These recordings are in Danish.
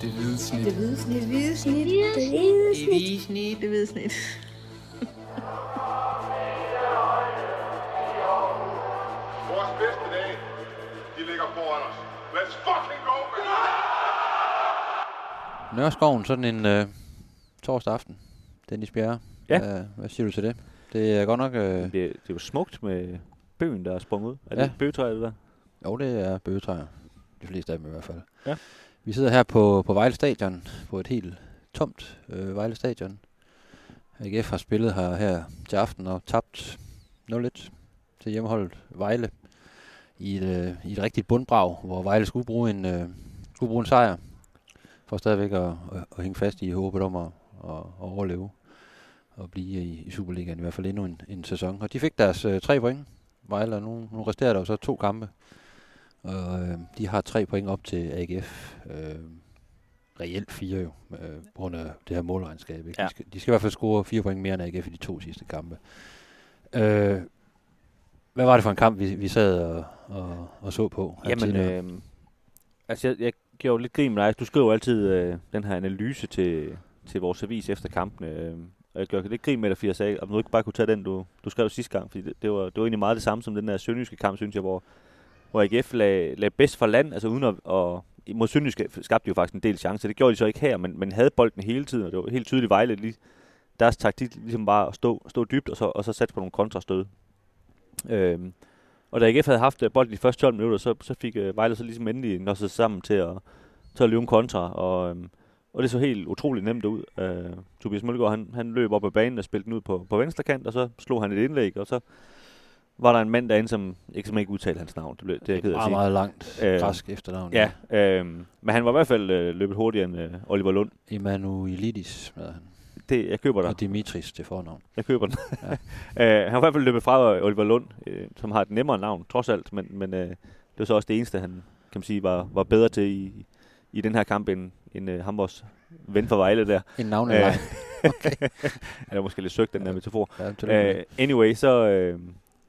Det hvide snit. Det hvide snit. Det hvide snit. Det hvide Det hvide snit. Det hvide snit. Vores bedste dage, de ligger foran os. Let's fucking go, man! Nørreskoven, sådan en øh, torsdag aften. Dennis Bjerre. Ja. Hvad, hvad siger du til det? Det er godt nok... Øh, Det, det er jo smukt med bøgen, der er sprunget ud. Er det Ja. det der? jo, det er bøgetræer. De fleste af dem i hvert fald. Ja. Vi sidder her på, på Vejle Stadion, på et helt tomt øh, Vejle Stadion. AGF har spillet her, her til aften og tabt 0-1 til hjemmeholdet Vejle i et, øh, i et rigtigt bundbrag, hvor Vejle skulle bruge en, øh, skulle bruge en sejr for stadigvæk at, at, at hænge fast i håbet om at, at, at overleve og blive i, i Superligaen i hvert fald endnu en, en sæson. Og de fik deres øh, tre point, Vejle, og nu, nu resterer der jo så to kampe. Og øh, de har tre point op til AGF. Øh, reelt fire jo, øh, på grund af det her målregnskab. Ikke? Ja. De, skal, de skal i hvert fald score fire point mere end AGF i de to sidste kampe. Øh, hvad var det for en kamp, vi, vi sad og, og, og så på? Jamen, øh, altså jeg, jeg jo lidt grin med dig. Du skriver jo altid øh, den her analyse til, til vores avis efter kampene. Øh, og jeg gør lidt grin med dig, fordi jeg sagde, om du ikke bare kunne tage den, du, du skrev sidste gang. Fordi det, det, var, det var egentlig meget det samme som den der sønderjyske kamp, synes jeg, hvor, hvor AGF lagde, lagde bedst for land, altså uden at, at mod Sønderjyske skabte de jo faktisk en del chancer. Det gjorde de så ikke her, men, men havde bolden hele tiden, og det var helt tydeligt Vejle. Lige, deres taktik ligesom bare at stå, stå dybt, og så, og så satse på nogle kontrastød. Øhm, og da AGF havde haft øh, bolden de første 12 minutter, så, så fik øh, Vejle så ligesom endelig når sig sammen til at, til at løbe en kontra, og, øhm, og det så helt utroligt nemt ud. Øh, Tobias Mølgaard, han, han løb op ad banen og spillede den ud på, på venstre kant, og så slog han et indlæg, og så var der en mand derinde, som ikke, som ikke udtalte hans navn. Det, blev, det er jeg ked at meget, sige. meget langt Øh, græsk efternavn. Ja, øh, men han var i hvert fald øh, løbet hurtigere end øh, Oliver Lund. Emanuelidis med han. Det, jeg køber dig. Og Dimitris til fornavn. Jeg køber den. Ja. øh, han har i hvert fald løbet fra Oliver Lund, øh, som har et nemmere navn, trods alt. Men, men øh, det var så også det eneste, han kan man sige, var, var bedre til i, i den her kamp, end, end øh, ham vores ven fra Vejle der. En navneleg. okay. han er måske lidt søgt, den der metafor. Ja, Øh, anyway, så, øh,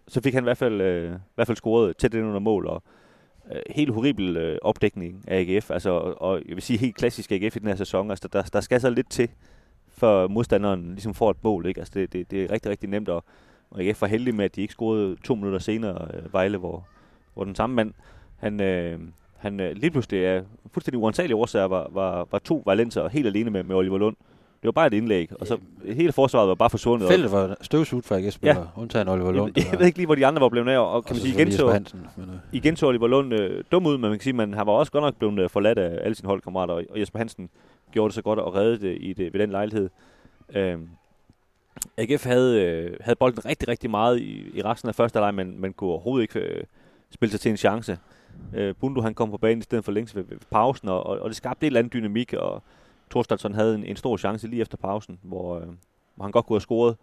så fik han i hvert fald, øh, i hvert fald scoret tæt ind under mål, og øh, helt horribel øh, opdækning af AGF, altså, og, og jeg vil sige helt klassisk AGF i den her sæson, altså der, der skal så lidt til, for modstanderen ligesom får et mål, ikke? Altså det, det, det er rigtig, rigtig nemt, og, og AGF var heldig med, at de ikke scorede to minutter senere, øh, Vejle, hvor, hvor den samme mand, han, øh, han øh, lige pludselig af fuldstændig uansagelig årsager var, var, var to Valenser helt alene med, med Oliver Lund. Det var bare et indlæg, og så hele forsvaret var bare forsvundet. Feltet var støvsugt for spiller, ja. undtagen Oliver Lund. Jeg, jeg ved ikke lige, hvor de andre var blevet af, og kan man sige, igen så, Hansen, men, øh. igen så Oliver Lund øh, dum ud, men man kan sige, at han var også godt nok blevet øh, forladt af alle sine holdkammerater, og, og Jesper Hansen gjorde det så godt og reddede det, i det ved den lejlighed. Øh, AGF havde, øh, havde bolden rigtig, rigtig meget i, i resten af første leg, men man kunne overhovedet ikke øh, spille sig til en chance. Øh, Bundu han kom på banen i stedet for længst ved, ved pausen, og, og, og det skabte et eller andet dynamik, og Thorstadson havde en, en stor chance lige efter pausen, hvor, øh, hvor han godt kunne have scoret.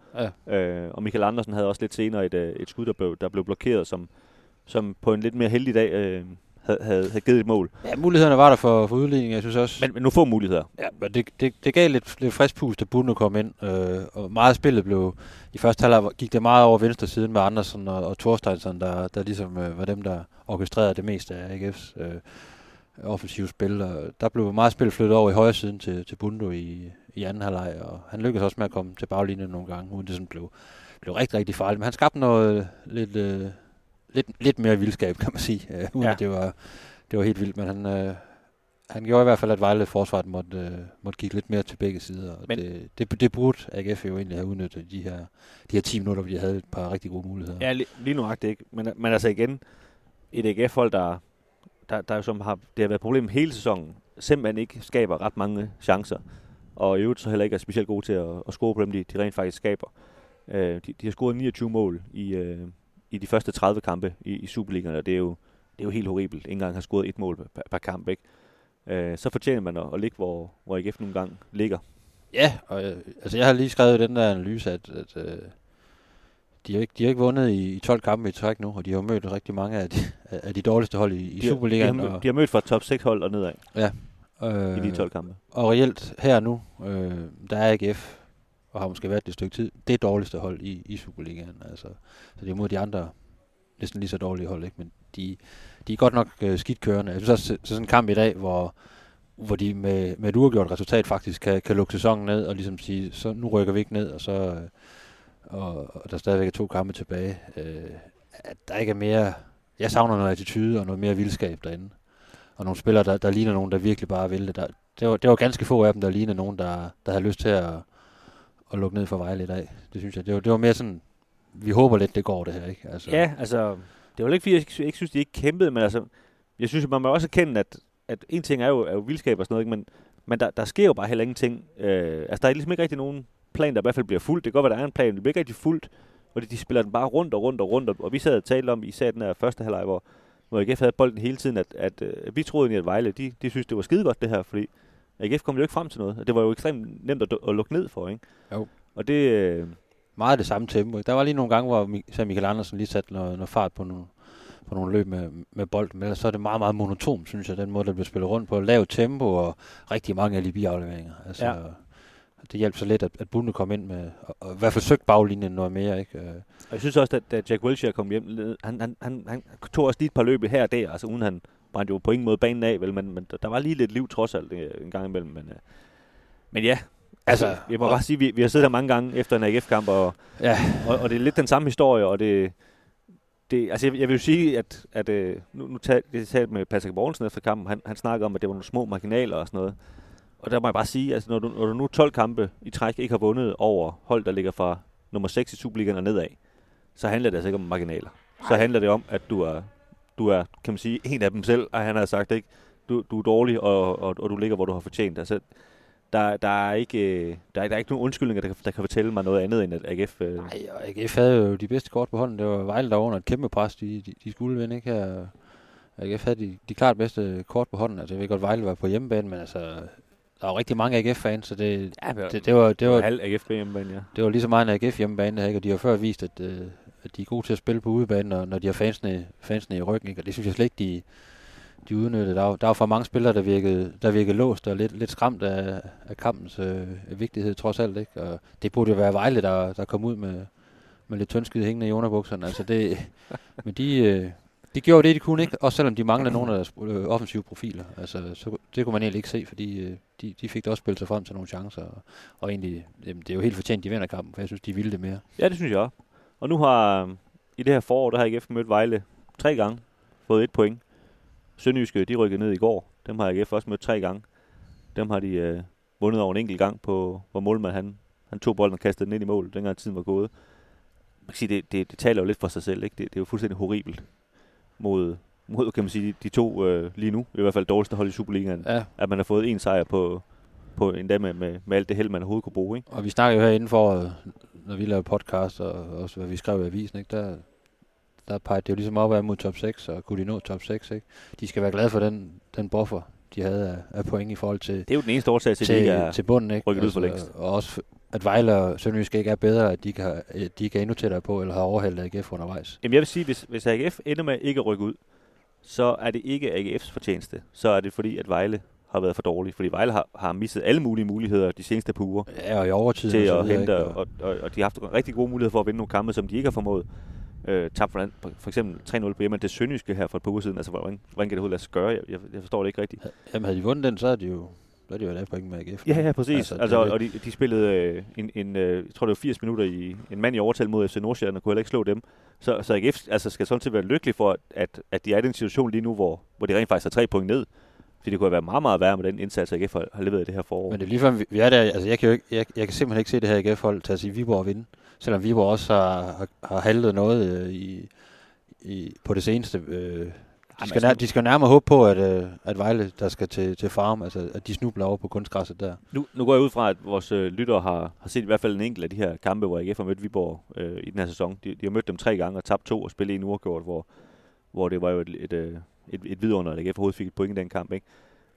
Ja. Øh, og Michael Andersen havde også lidt senere et, øh, et skud, der blev, der blev blokeret, som, som på en lidt mere heldig dag øh, havde, havde, havde givet et mål. Ja, mulighederne var der for, for udligning, jeg synes også. Men, men nu få muligheder. Ja, men det, det, det gav lidt, lidt frisk pust, da Bundu kom ind, øh, og meget af spillet blev, i første halvleg gik det meget over venstre siden med Andersen og, og Thorsteinsson, der, der ligesom øh, var dem, der orkestrerede det meste af AGF's øh, offensive spil. Og der blev meget spil flyttet over i højre siden til, til Bundu i, i anden halvleg, og han lykkedes også med at komme til baglinjen nogle gange, uden det sådan blev, blev rigtig, rigtig farligt. Men han skabte noget lidt, øh, lidt, lidt mere vildskab, kan man sige, øh, uden Ja. at det var, det var helt vildt, men han, øh, han gjorde i hvert fald, at Vejle forsvaret måtte, øh, måtte kigge lidt mere til begge sider. Men- det, det, det burde AGF jo egentlig have udnyttet de her, de her 10 minutter, hvor de havde et par rigtig gode muligheder. Ja, lige, lige nu ikke. Men, men altså igen, et AGF-hold, der, der, der jo som har, det har været problemet hele sæsonen, simpelthen ikke skaber ret mange chancer. Og i øvrigt så heller ikke er specielt gode til at, at score på dem, de, de rent faktisk skaber. Øh, de, de har scoret 29 mål i, øh, i de første 30 kampe i, i Superligaen, og det er jo, det er jo helt horribelt. Ikke engang har scoret et mål per, per kamp, ikke? Øh, så fortjener man at, at ligge, hvor, hvor AGF nogle gange ligger. Ja, og øh, altså jeg har lige skrevet i den der analyse, at, at øh, de, har ikke, de har ikke vundet i, i 12 kampe i træk nu, og de har mødt rigtig mange af de, af de dårligste hold i, i De Superligaen. De har, og, mødt- de har mødt fra top 6 hold og nedad ja, i de øh, 12 kampe. Og reelt her nu, øh, der er AGF, og har måske været det et stykke tid, det dårligste hold i, i Superligaen. Altså, så det er mod de andre næsten lige så dårlige hold, ikke? men de, de er godt nok øh, skidt kørende. Jeg synes også, så sådan en kamp i dag, hvor, hvor de med, med et uafgjort resultat faktisk kan, kan lukke sæsonen ned og ligesom sige, så nu rykker vi ikke ned, og så øh, og, og der stadigvæk er to kampe tilbage. Øh, at der ikke er mere... Jeg savner noget attitude og noget mere vildskab derinde. Og nogle spillere, der, der ligner nogen, der virkelig bare vil det. Der, det, var, det var ganske få af dem, der ligner nogen, der, der havde lyst til at, at lukke ned for Vejle i dag. Det synes jeg. Det var, det var mere sådan, vi håber lidt, det går det her, ikke? Altså. Ja, altså, det var ikke, fordi jeg ikke, ikke synes, de ikke kæmpede, men altså, jeg synes, man må også erkende, at, at en ting er jo, er jo vildskab og sådan noget, ikke? men, men der, der sker jo bare heller ingenting. Øh, altså, der er ligesom ikke rigtig nogen plan, der i hvert fald bliver fuldt. Det kan godt være, der er en plan, men det bliver ikke rigtig fuldt. Og de, de spiller den bare rundt og rundt og rundt. Og, vi sad og talte om, især den her første halvleg, hvor, hvor AGF havde bolden hele tiden, at, at, at, at vi troede egentlig, at Vejle, de, de synes, det var skide godt det her, fordi AGF kom jo ikke frem til noget. Og det var jo ekstremt nemt at, at lukke ned for, ikke? Jo. Og det... Øh, meget det samme tempo. Der var lige nogle gange, hvor så Michael Andersen lige satte noget, noget fart på nogle, på nogle løb med, med bolden, men så er det meget, meget monoton, synes jeg, den måde, der bliver spillet rundt på. Lav tempo og rigtig mange alibi-afleveringer. Altså, ja det hjalp så lidt, at, at Bunde kom ind med, og, og i hvert fald søgt baglinjen noget mere. Ikke? Øh. Og jeg synes også, at da Jack Wilshere kom hjem, han, han, han, han tog også lige et par løb her og der, altså uden han brændte jo på ingen måde banen af, vel, men, men der var lige lidt liv trods alt øh, en gang imellem. Men, øh, men ja, altså, altså jeg må bare sige, vi, vi har siddet der mange gange efter en AGF-kamp, og, ja. og, og det er lidt den samme historie, og det, det, altså jeg, jeg vil jo sige, at, at nu, nu talte jeg talte med Patrick Borgensen efter kampen, han, han snakkede om, at det var nogle små marginaler og sådan noget. Og der må jeg bare sige, altså når du, når du nu 12 kampe i træk ikke har vundet over hold, der ligger fra nummer 6 i Superligaen og nedad, så handler det altså ikke om marginaler. Så handler det om, at du er, du er kan man sige, en af dem selv, og han har sagt, ikke? Du, du er dårlig, og, og, og du ligger, hvor du har fortjent. Altså, der, der, er ikke, der, er, der er ikke nogen undskyldninger, der, der kan fortælle mig noget andet, end at AGF... Øh... Ej, og AGF havde jo de bedste kort på hånden. Det var Vejle, der var under et kæmpe pres. De, de, de skulle vinde, ikke? Her, AGF havde de, de klart bedste kort på hånden. Altså, jeg ved godt, Vejle var på hjemmebane, men altså, der var rigtig mange AGF-fans, så det, ja, det, det, det, var, det, var, halv AGF hjemmebane, ja. Det var lige så meget en AGF hjemmebane, ikke? og de har før vist, at, øh, at de er gode til at spille på udebane, når, når de har fansene, fansene i ryggen, ikke? og det synes jeg slet ikke, de, de udnyttede. Der var, der var for mange spillere, der virkede, der virkede låst og lidt, lidt skræmt af, af kampens øh, vigtighed, trods alt. Ikke? Og det burde jo være Vejle, der, der kom ud med, med lidt tyndskid hængende i underbukserne. Altså det, men de, øh, de gjorde det, de kunne ikke, også selvom de mangler nogle af deres øh, offensive profiler. Altså, så, det kunne man egentlig ikke se, fordi øh, de, de fik da også spillet sig frem til nogle chancer. Og, og egentlig, jamen, det er jo helt fortjent, de vinder kampen, for jeg synes, de ville det mere. Ja, det synes jeg også. Og nu har, øh, i det her forår, der har AGF mødt Vejle tre gange, fået et point. Sønderjyske, de rykkede ned i går. Dem har AGF også mødt tre gange. Dem har de øh, vundet over en enkelt gang, på, hvor målmand han, han tog bolden og kastede den ind i mål, dengang tiden var gået. Man kan sige, det, det, det taler jo lidt for sig selv. Ikke? Det, det er jo fuldstændig horribelt mod, mod kan man sige, de to øh, lige nu, i hvert fald dårligste hold i Superligaen, ja. at man har fået en sejr på, på dag med, med, med alt det held, man overhovedet kunne bruge. Ikke? Og vi snakker jo herinde for, når vi laver podcast, og også hvad vi skrev i avisen, ikke? der, der peger det jo ligesom op mod top 6, og kunne de nå top 6, ikke? De skal være glade for den, den buffer, de havde af, af point i forhold til... Det er jo den eneste årsag til, til, at til bunden, ikke? Rykket altså, ud for altså, længst. Og også at Vejle og Sønderjysk ikke er bedre, at de kan, de ikke er endnu tættere på, eller har overhældet AGF undervejs. Jamen jeg vil sige, hvis, hvis AGF ender med ikke at rykke ud, så er det ikke AGF's fortjeneste. Så er det fordi, at Vejle har været for dårlig. Fordi Vejle har, har misset alle mulige muligheder de seneste par uger. Ja, og i overtid. Til at hente, og, og, og, og, de har haft rigtig gode muligheder for at vinde nogle kampe, som de ikke har formået. Øh, tabt for, for eksempel 3-0 på hjemme til Sønderjyske her for et par uger siden. Altså, hvordan, hvordan kan det overhovedet lade sig gøre? Jeg, jeg, jeg forstår det ikke rigtigt. Jamen, havde de vundet den, så er de jo så er det jo et point med AGF. Ja, ja, præcis. Altså, altså, og de, de spillede øh, en, en øh, jeg tror det var 80 minutter i en mand i overtal mod FC Nordsjælland, og kunne heller ikke slå dem. Så, så AGF altså, skal sådan set være lykkelig for, at, at de er i den situation lige nu, hvor, hvor de rent faktisk har tre point ned. Fordi det kunne have været meget, meget værre med den indsats, AGF har, har leveret i det her forår. Men det er lige før, vi er der, altså jeg kan, jo ikke, jeg, jeg kan simpelthen ikke se det her AGF-hold til at sige Viborg og vinde. Selvom Viborg også har, har, har haltet noget øh, i, i, på det seneste. Øh, de skal, nær, de skal nærmere håbe på, at, øh, at Vejle, der skal til, til farm, altså at de snubler over på kunstgræsset der. Nu, nu går jeg ud fra, at vores øh, lyttere har, har set i hvert fald en enkelt af de her kampe, hvor AGF har mødt Viborg øh, i den her sæson. De, de har mødt dem tre gange og tabt to og spillet en uafgjort, hvor, hvor det var jo et, et, et, et, et vidunder, at AGF overhovedet fik et point i den kamp. Ikke?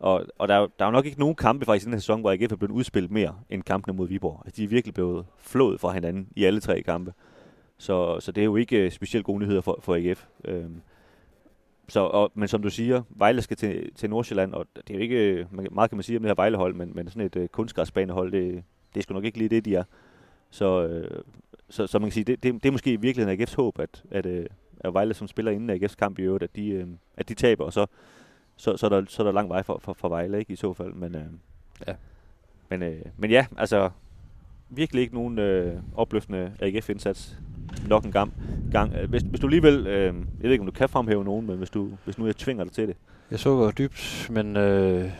Og, og der, der er jo nok ikke nogen kampe faktisk i den her sæson, hvor AGF er blevet udspillet mere end kampene mod Viborg. Altså, de er virkelig blevet flået fra hinanden i alle tre kampe. Så, så det er jo ikke øh, specielt gode nyheder for, for AGF. Øhm, så, og, men som du siger, Vejle skal til, til Nordsjælland, og det er jo ikke, meget kan man sige om det her Vejlehold, men, men sådan et uh, kunstgræsbanehold, det, det er sgu nok ikke lige det, de er. Så, uh, så, så man kan sige, det, det, det er måske i virkeligheden AGF's håb, at, at, uh, at Vejle, som spiller inden AGF's kamp i øvrigt, at de, uh, at de taber, og så så, så, er der, så er der lang vej for, for, for Vejle, ikke, i så fald. Men, øh, Ja. men, øh, men ja, altså, virkelig ikke nogen øh, opløftende AGF-indsats nok en gang. gang. Hvis, hvis du alligevel, øh, jeg ved ikke, om du kan fremhæve nogen, men hvis, du, hvis nu jeg tvinger dig til det. Jeg så dybt, men øh,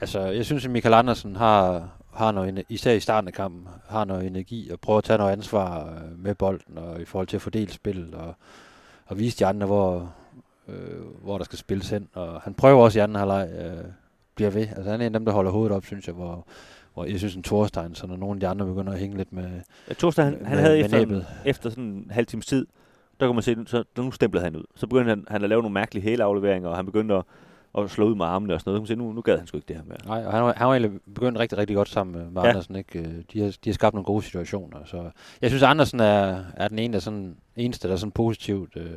altså, jeg synes, at Michael Andersen har, har noget, især i starten af kampen, har noget energi og prøver at tage noget ansvar øh, med bolden og i forhold til at fordele spillet og, og vise de andre, hvor, øh, hvor der skal spilles hen. Og han prøver også i anden halvleg, øh, bliver ved. Altså, han er en af dem, der holder hovedet op, synes jeg, hvor, hvor jeg synes, en Thorstein, så når nogle af de andre begynder at hænge lidt med, Jeg torsdag, han, med, han havde med efter, næbet. efter sådan en halv times tid, der kunne man se, så nu stemplede han ud. Så begyndte han, han at lave nogle mærkelige hæleafleveringer, og han begyndte at, at slå ud med armene og sådan noget. Man se, nu, nu gad han sgu ikke det her mere. Nej, og han, var, han var egentlig begyndt rigtig, rigtig godt sammen med, med Ja. ja. Andersen. Ikke? Øh, De, har, de har skabt nogle gode situationer. Så jeg synes, Andersen er, er den ene, der sådan, eneste, der sådan positivt øh,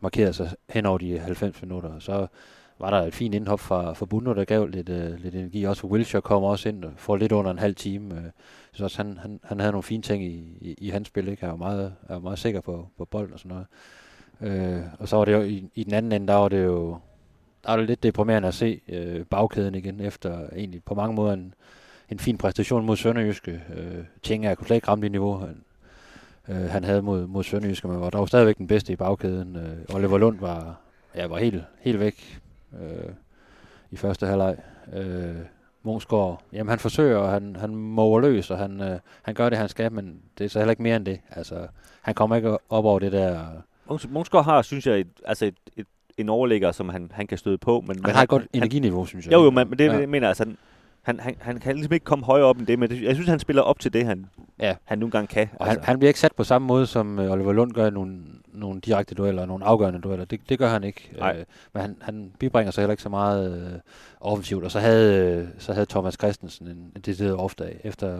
markerede sig hen over de 90 minutter. Og så var der et fint indhop fra, fra Bundo, der gav lidt, øh, lidt energi. Også for Wilshire kommer også ind øh, og får lidt under en halv time. Øh, så også han, han, han havde nogle fine ting i, i, i hans spil. Ikke? Han var meget, er var meget sikker på, på bolden og sådan noget. Øh, og så var det jo i, i den anden ende, der var det jo der var det lidt deprimerende at se øh, bagkæden igen, efter egentlig på mange måder en, en fin præstation mod Sønderjyske. Øh, Tjenga kunne slet ikke ramme det niveau, han, øh, han havde mod, mod Sønderjyske, men var dog stadigvæk den bedste i bagkæden. Øh, Oliver Lund var, ja, var helt, helt væk øh, i første halvleg. Øh, Monsgaard, jamen han forsøger, og han, han mover løs, og han, øh, han gør det, han skal, men det er så heller ikke mere end det. Altså, han kommer ikke op over det der... Månsgaard har, synes jeg, et, altså et, et, en overligger, som han, han kan støde på. Men, Han har et godt energiniveau, synes jeg. Jo, jo, men, men det Ja. ja. jeg mener altså, han, han, han, kan ligesom ikke komme højere op end det, men det, jeg synes, han spiller op til det, han, Ja. han nogle gange kan. Og han, han bliver ikke sat på samme måde, som øh, Oliver Lund gør i nogle, nogle direkte dueller, og nogle afgørende dueller. Det, det gør han ikke. Nej. Øh, men han, han bibringer sig heller ikke så meget øh, offensivt. Og så havde, øh, så havde Thomas Christensen en, en decideret off-dag. Efter at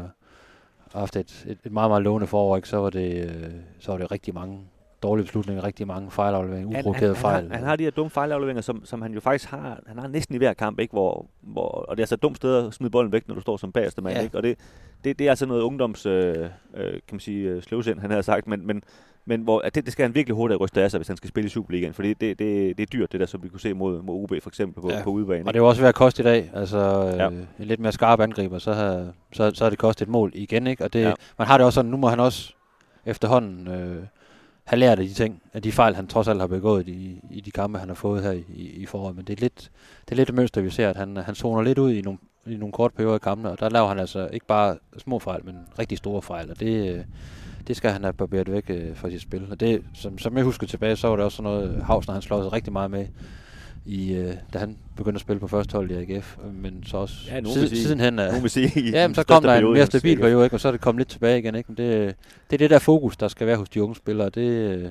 have haft et, et, et meget, meget lovende forår, ikke, så, var det, øh, så var det rigtig mange dårlige beslutninger, rigtig mange fejlafleveringer, han, uprovokerede fejl. Han, har, han har de her dumme fejlafleveringer, som, som han jo faktisk har, han har næsten i hver kamp, ikke? Hvor, hvor, og det er altså et dumt sted at smide bolden væk, når du står som bagerste mand, Ja. ikke? Og det, det, det er altså noget ungdoms, øh, øh, kan man sige, øh, sløvsind, han har sagt, men, men, men hvor, at det, det skal han virkelig hurtigt ryste af sig, hvis han skal spille i Superligaen, fordi det, det, det er dyrt, det der, som vi kunne se mod, mod OB for eksempel på, Ja. ja. på udebane. Og det var også ved at koste i dag. Altså øh, Ja. en lidt mere skarp angriber, så har, så, så har det kostet et mål igen. Ikke? Og det, ja. man har det også sådan, nu må han også efterhånden øh, have lært af de ting, af de fejl, han trods alt har begået i, i de kampe, han har fået her i, i, foråret. Men det er lidt det er lidt et mønster, vi ser, at han, han zoner lidt ud i nogle, i nogle korte perioder af kampene, og der laver han altså ikke bare små fejl, men rigtig store fejl, og det, øh, det skal han have barberet væk øh, fra sit spil. Og det, som, som jeg husker tilbage, så var det også sådan noget, Havsner han slår sig rigtig meget med, i, øh, da han begyndte at spille på første hold i AGF, men så også Ja, nogen sid, vil sige- sidenhen Nogen vil sige, Ja, men så kom der en mere stabil periode, ikke? og så er det kommet lidt tilbage igen. Ikke? Men det, det er det der fokus, der skal være hos de unge spillere. Det, øh,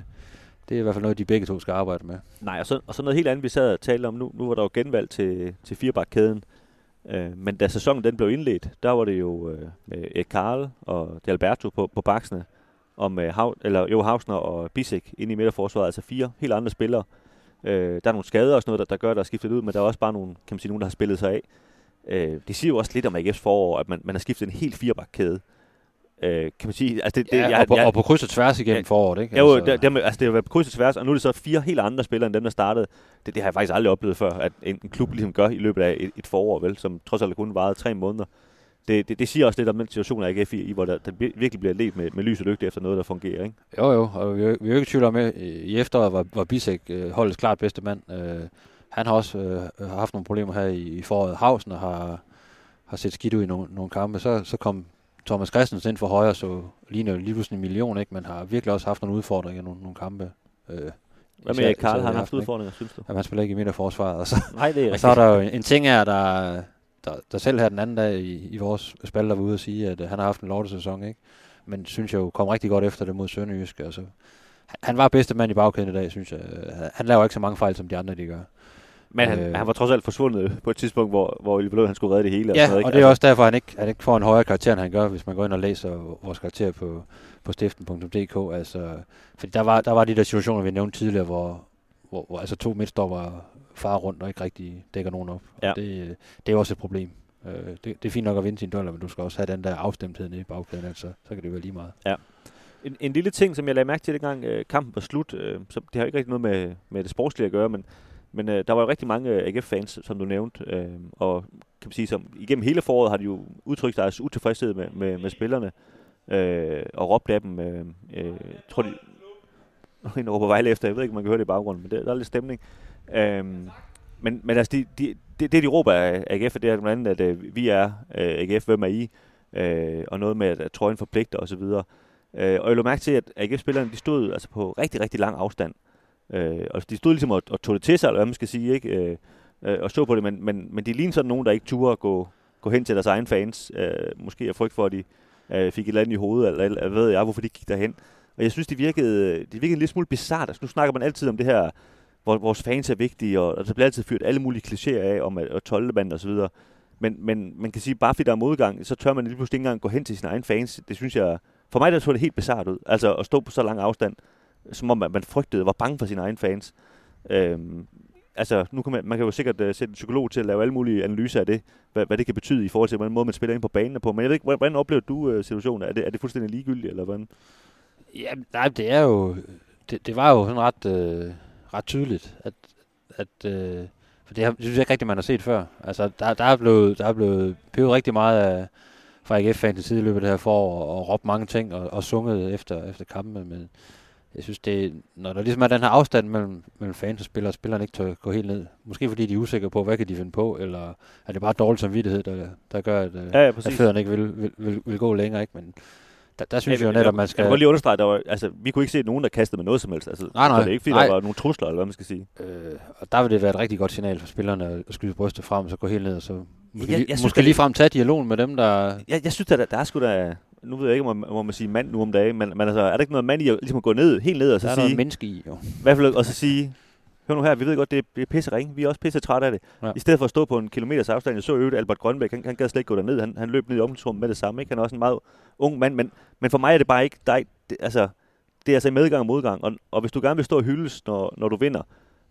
det er i hvert fald noget, de begge to skal arbejde med. Nej, og så, og så noget helt andet, vi sad og talte om nu. Nu var der jo genvalg til, til firebakkæden. Øh, men da sæsonen den blev indledt, der var det jo øh, med Karl og De Alberto på, på baksene. Og med Hav, eller, jo, Havsner og Bisek inde i midterforsvaret. Altså fire helt andre spillere. Øh, der er nogle skader og sådan noget, der, der gør, der er skiftet ud. Men der er også bare nogle, kan man sige, nogen, der har spillet sig af. Øh, det siger jo også lidt om AGF's forår, at man, man har skiftet en helt firebakkæde. Øh, kan man sige, altså det, det, Ja, jeg, og, på, jeg, og på kryds og tværs igennem Ja. foråret. Ikke? Ja, jo, altså, der, der, altså det har været på kryds og tværs, og nu er det så fire helt andre spillere end dem, der startede. Det, det har jeg faktisk aldrig oplevet før, at en, en klub ligesom gør i løbet af et, et forår, vel, som trods alt kun varede tre måneder. Det, det, det siger også lidt om den situation, der AGF i, i hvor der, der vir- virkelig bliver let med, med lys og lygte efter noget, der fungerer. Ikke? Jo, jo, og vi, vi er jo ikke i tvivl om, at øh, i efteråret var, var Bisek øh, holdets klart bedste mand. Øh, han har også øh, haft nogle problemer her i, i foråret. Havsen har, har set skidt ud i nogle, nogle kampe. Så, så kom Thomas Christensen ind for højre, så ligner lige pludselig en million, ikke? men har virkelig også haft nogle udfordringer i nogle, nogle kampe. Øh, Hvad med Karl? Har han haft udfordringer, synes du? Jamen, han spiller ikke i midterforsvaret. Og så, Nej, det er og så er der jo en, en ting her, der, der, der selv her den anden dag i, i vores spil, der var ude og sige, at øh, han har haft en lortesæson, ikke? Men synes jeg jo kom rigtig godt efter det mod Sønderjysk. Altså, han- han var bedste mand i bagkæden i dag, synes jeg. Han- Han laver ikke så mange fejl, som de andre de gør. Men han, Øh. han var trods alt forsvundet på et tidspunkt, hvor, hvor Oliver Lund, han skulle redde det hele. og sådan Ja, noget, ikke? og det er også derfor, han ikke, han ikke får en højere karakter, end han gør, hvis man går ind og læser vores karakter på, på stiften.dk. Altså, fordi der var, der var de der situationer, vi nævnte tidligere, hvor, hvor, hvor altså to midtstopper farer rundt og ikke rigtig dækker nogen op. Ja. Og det, det er også et problem. Øh, det, det er fint nok at vinde sin dueller, men du skal også have den der afstemthed nede i bagkæden, altså, så kan det være lige meget. En, en lille ting, som jeg lagde mærke til, dengang øh, kampen var slut, øh, så det har ikke rigtig noget med, med det sportslige at gøre, men, men øh, der var jo rigtig mange øh, AGF-fans, som du nævnte, øh, og kan man sige, som igennem hele foråret har de jo udtrykt deres utilfredshed med, med, med spillerne, øh, og råbt af dem. Øh, øh, tror de, en på Vejle efter, jeg ved ikke, om man kan høre det i baggrunden, men det, der er lidt stemning. Øhm, men, men altså, de, de, det, det de råber af AGF, det er blandt andet, at øh, vi er øh, AGF, hvem er I? Øh, og noget med, at, at trøjen forpligter osv. Øh, og jeg lå mærke til, at AGF-spillerne, de stod altså på rigtig, rigtig lang afstand. Øh, og de stod ligesom og, og tog det til sig, eller hvad man skal sige, ikke? Øh, øh, og så på det, men, men, men de lignede sådan nogen, der ikke turde at gå, gå hen til deres egen fans. Øh, måske af frygt for, at de øh, fik et eller andet i hovedet, eller, eller ved jeg, hvorfor de gik derhen. Og jeg synes, det virkede, det virkede en lille smule bizart. Altså, nu snakker man altid om det her, hvor vores fans er vigtige, og, og der bliver altid fyrt alle mulige klichéer af om at, at toldemand og så videre. Men, men man kan sige, bare fordi der er modgang, så tør man lige pludselig ikke engang gå hen til sine egne fans. Det synes jeg, for mig der så det helt bizart ud. Altså at stå på så lang afstand, som om man, man frygtede, var bange for sine egne fans. Øhm, altså, nu kan man, man kan jo sikkert uh, sætte en psykolog til at lave alle mulige analyser af det, hvad, hvad det kan betyde i forhold til, hvordan måde man spiller ind på banen på. Men jeg ved ikke, hvordan, hvordan oplever du uh, situationen? Er det, er det fuldstændig ligegyldigt, eller hvordan? Ja, nej, det er jo, det, det var jo sådan ret, øh, ret tydeligt, at, at øh, for det, har, det synes jeg ikke rigtigt, man har set før. Altså, der, der er blevet, der er blevet pevet rigtig meget af, fra AGF-fans til i løbet af det her forår, og, og råbt mange ting, og, og sunget efter, efter kampen, men jeg synes, det, når der ligesom er den her afstand mellem, mellem fans og spillere, og spillerne ikke tør gå helt ned. Måske fordi de er usikre på, hvad kan de finde på, eller er det bare dårlig samvittighed, der, der gør, at, Ja, ja, at fødderne ikke vil, vil, vil, vil, gå længere. Ikke? Men der, der synes Ja, jeg jo netop, man skal... Jeg vil godt lige understrege, der var, altså, vi kunne ikke se nogen, der kastede med noget som helst. Altså, Nej, nej. Det er ikke, fordi Nej. der var nogle trusler, eller hvad man skal sige. Øh, og der vil det være et rigtig godt signal for spillerne at skyde brystet frem, og så gå helt ned, og så måske, Jeg- jeg, synes, måske det- lige frem tage dialogen med dem, der... Jeg, jeg synes, at der, der er sgu da... Nu ved jeg ikke, om man, må man sige mand nu om dagen, men, men altså, er der ikke noget mand i at, ligesom at gå ned, helt ned og så Der er sige... noget menneske i, jo. I hvert fald og så sige, hør nu her, vi ved godt, det er, det pisse ringe. Vi er også pisse trætte af det. Ja. I stedet for at stå på en kilometers afstand, jeg så øvrigt Albert Grønbæk, han, han gad slet ikke gå derned. Han, han løb ned i omklædningsrummet med det samme. Ikke? Han er også en meget ung mand, men, men for mig er det bare ikke, der er ikke det, altså, det er altså medgang og modgang. Og, og hvis du gerne vil stå og hyldes, når, når du vinder,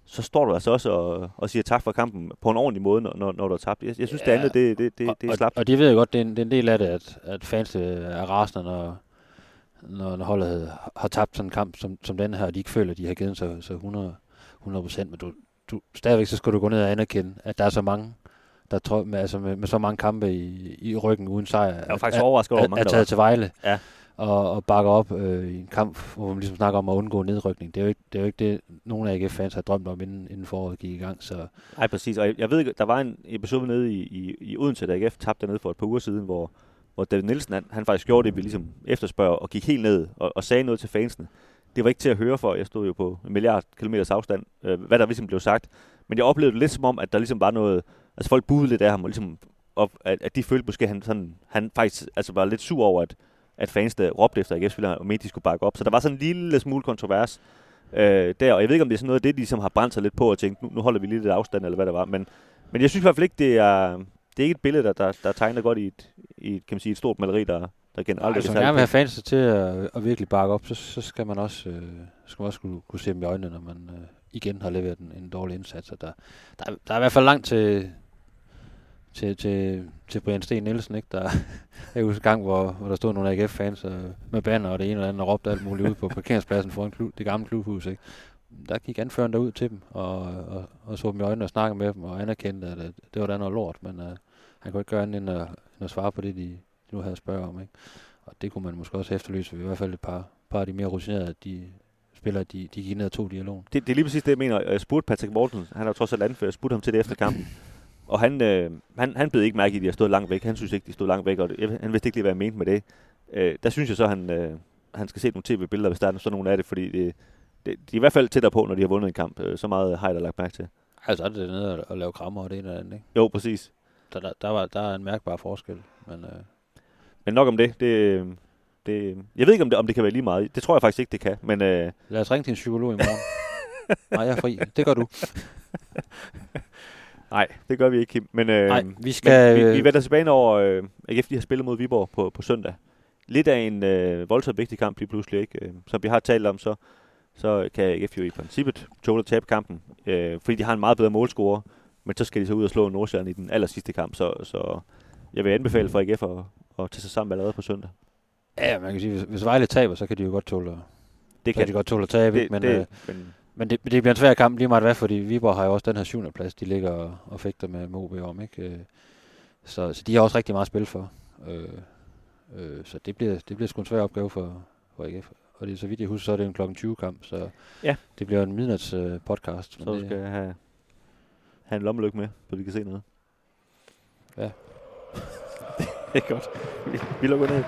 så står du altså også og, og siger tak for kampen på en ordentlig måde, når, når, du har tabt. Jeg, jeg synes, ja. det andet, det, det, det, det er og, slapt. og de ved jo godt, det er en, det er en del af det, at, at fans øh, er rasende, når, når, når holdet har tabt sådan en kamp som, som den her, og de ikke føler, at de har givet sig så 100, 100 procent. Men du, du, stadigvæk så skal du gå ned og anerkende, at der er så mange, der tror, med, altså med, med så mange kampe i, i ryggen uden sejr, Jeg var faktisk overrasket over, er, er taget til Vejle Ja. og, og bakker op øh, i en kamp, hvor man ligesom snakker om at undgå nedrykning. Det er jo ikke det, er jo ikke det nogle af AGF-fans har drømt om, inden, inden foråret gik i gang. Så Nej, præcis. Og jeg, jeg ved der var en episode nede i, i, i Odense, da AGF tabte dernede for et par uger siden, hvor, hvor David Nielsen, han, han faktisk gjorde det, vi ligesom efterspørger, og gik helt ned og, og sagde noget til fansene. Det var ikke til at høre for, jeg stod jo på en milliard kilometers afstand, øh, hvad der ligesom blev sagt. Men jeg oplevede det lidt som om, at der ligesom var noget, altså folk budede lidt af ham, og ligesom, op, at, at de følte måske, at han, sådan, han faktisk altså var lidt sur over, at, at fans, der råbte efter AGF-spillere, og mente, de skulle bakke op. Så der var sådan en lille smule kontrovers øh, der, og jeg ved ikke, om det er sådan noget af det, de ligesom har brændt sig lidt på og tænkt, nu, nu holder vi lige lidt afstand, eller hvad det var. Men, men jeg synes i hvert fald ikke, det er, det er ikke et billede, der, der, der tegner godt i et, i et, kan man sige, et stort maleri, der, der generelt hvis man gerne vil have fans til at, at virkelig bakke op, så, så skal man også, øh, skal man også kunne, kunne se dem i øjnene, når man øh, igen har leveret en, en dårlig indsats. Og der, der, er- der er i hvert fald langt til, til, til, til Brian Sten Nielsen, ikke? Der er jo en gang, hvor, hvor der stod nogle AGF-fans øh, med banner og det ene og det andet og råbte alt muligt ud på parkeringspladsen foran klub, det gamle klubhus. Ikke? Der gik anføreren derud til dem og, og, og så dem i øjnene og snakkede med dem og anerkendte, at, at det var da noget lort, men øh, han kunne ikke gøre andet end at, end at svare på det, de, de nu havde spørget om. Ikke? Og det kunne man måske også efterlyse, i hvert fald et par, par af de mere rutinerede, at de spillere, de, de gik ned og tog dialogen. det, det er lige præcis det, jeg mener. Jeg spurgte Patrick Morten, han har jo trods alt anført, jeg spurgte ham til det efter kampen. Og han, øh, han, han blev ikke mærke i, at de har stået langt væk. Han synes ikke, de stod langt væk, og det, han vidste ikke lige, hvad jeg mente med det. Øh, der synes jeg så, han, øh, han skal se nogle tv-billeder, hvis der er sådan nogle af det, fordi det, det, de er i hvert fald tættere på, når de har vundet en kamp. Øh, så meget har jeg da lagt mærke til. Altså er det nede og, og lave krammer og det ene det andet. Ikke? Jo, præcis. Der, der, der, var, der er en mærkbar forskel. Men, øh, Men nok om det. det, øh, det jeg ved ikke, om det, om det kan være lige meget. Det tror jeg faktisk ikke, det kan. Men øh, lad os ringe til en psykolog i morgen. Nej, jeg er fri. Det gør du. nej, det gør vi ikke, Kim. Men, øh, Nej, vi skal... Men vi, vi øh, vender tilbage over, øh, AGF de har spillet mod Viborg på, på søndag. Lidt af en øh, voldsomt vigtig kamp lige pludselig, ikke? Øh, Som vi har talt om, så, så kan AGF jo i princippet tåle at tabe kampen, øh, fordi de har en meget bedre målscorer, men så skal de så ud og slå Nordsjælland i den aller sidste kamp, så, så jeg vil anbefale for AGF at, at tage sig sammen allerede på søndag. Ja, man kan sige, hvis, hvis Vejle taber, så kan de jo godt tåle, at- Det kan de godt tåle at tabe. det, men, det, øh, men Men det, det bliver en svær kamp lige meget hvad, fordi Viborg har jo også den her syvende plads, de ligger og, og fægter med, med OB om, ikke? Øh, Så, så de har også rigtig meget spil for. Øh, øh, så det bliver, det bliver sgu en svær opgave for, for AGF. Og det er så vidt jeg husker, så er det en klokken 20 kamp, så Ja. det bliver en midnats øh, podcast. Så du det, skal have, have en lommelygte med, så vi kan se noget. Ja. det er godt. Vi, vi lukker ned.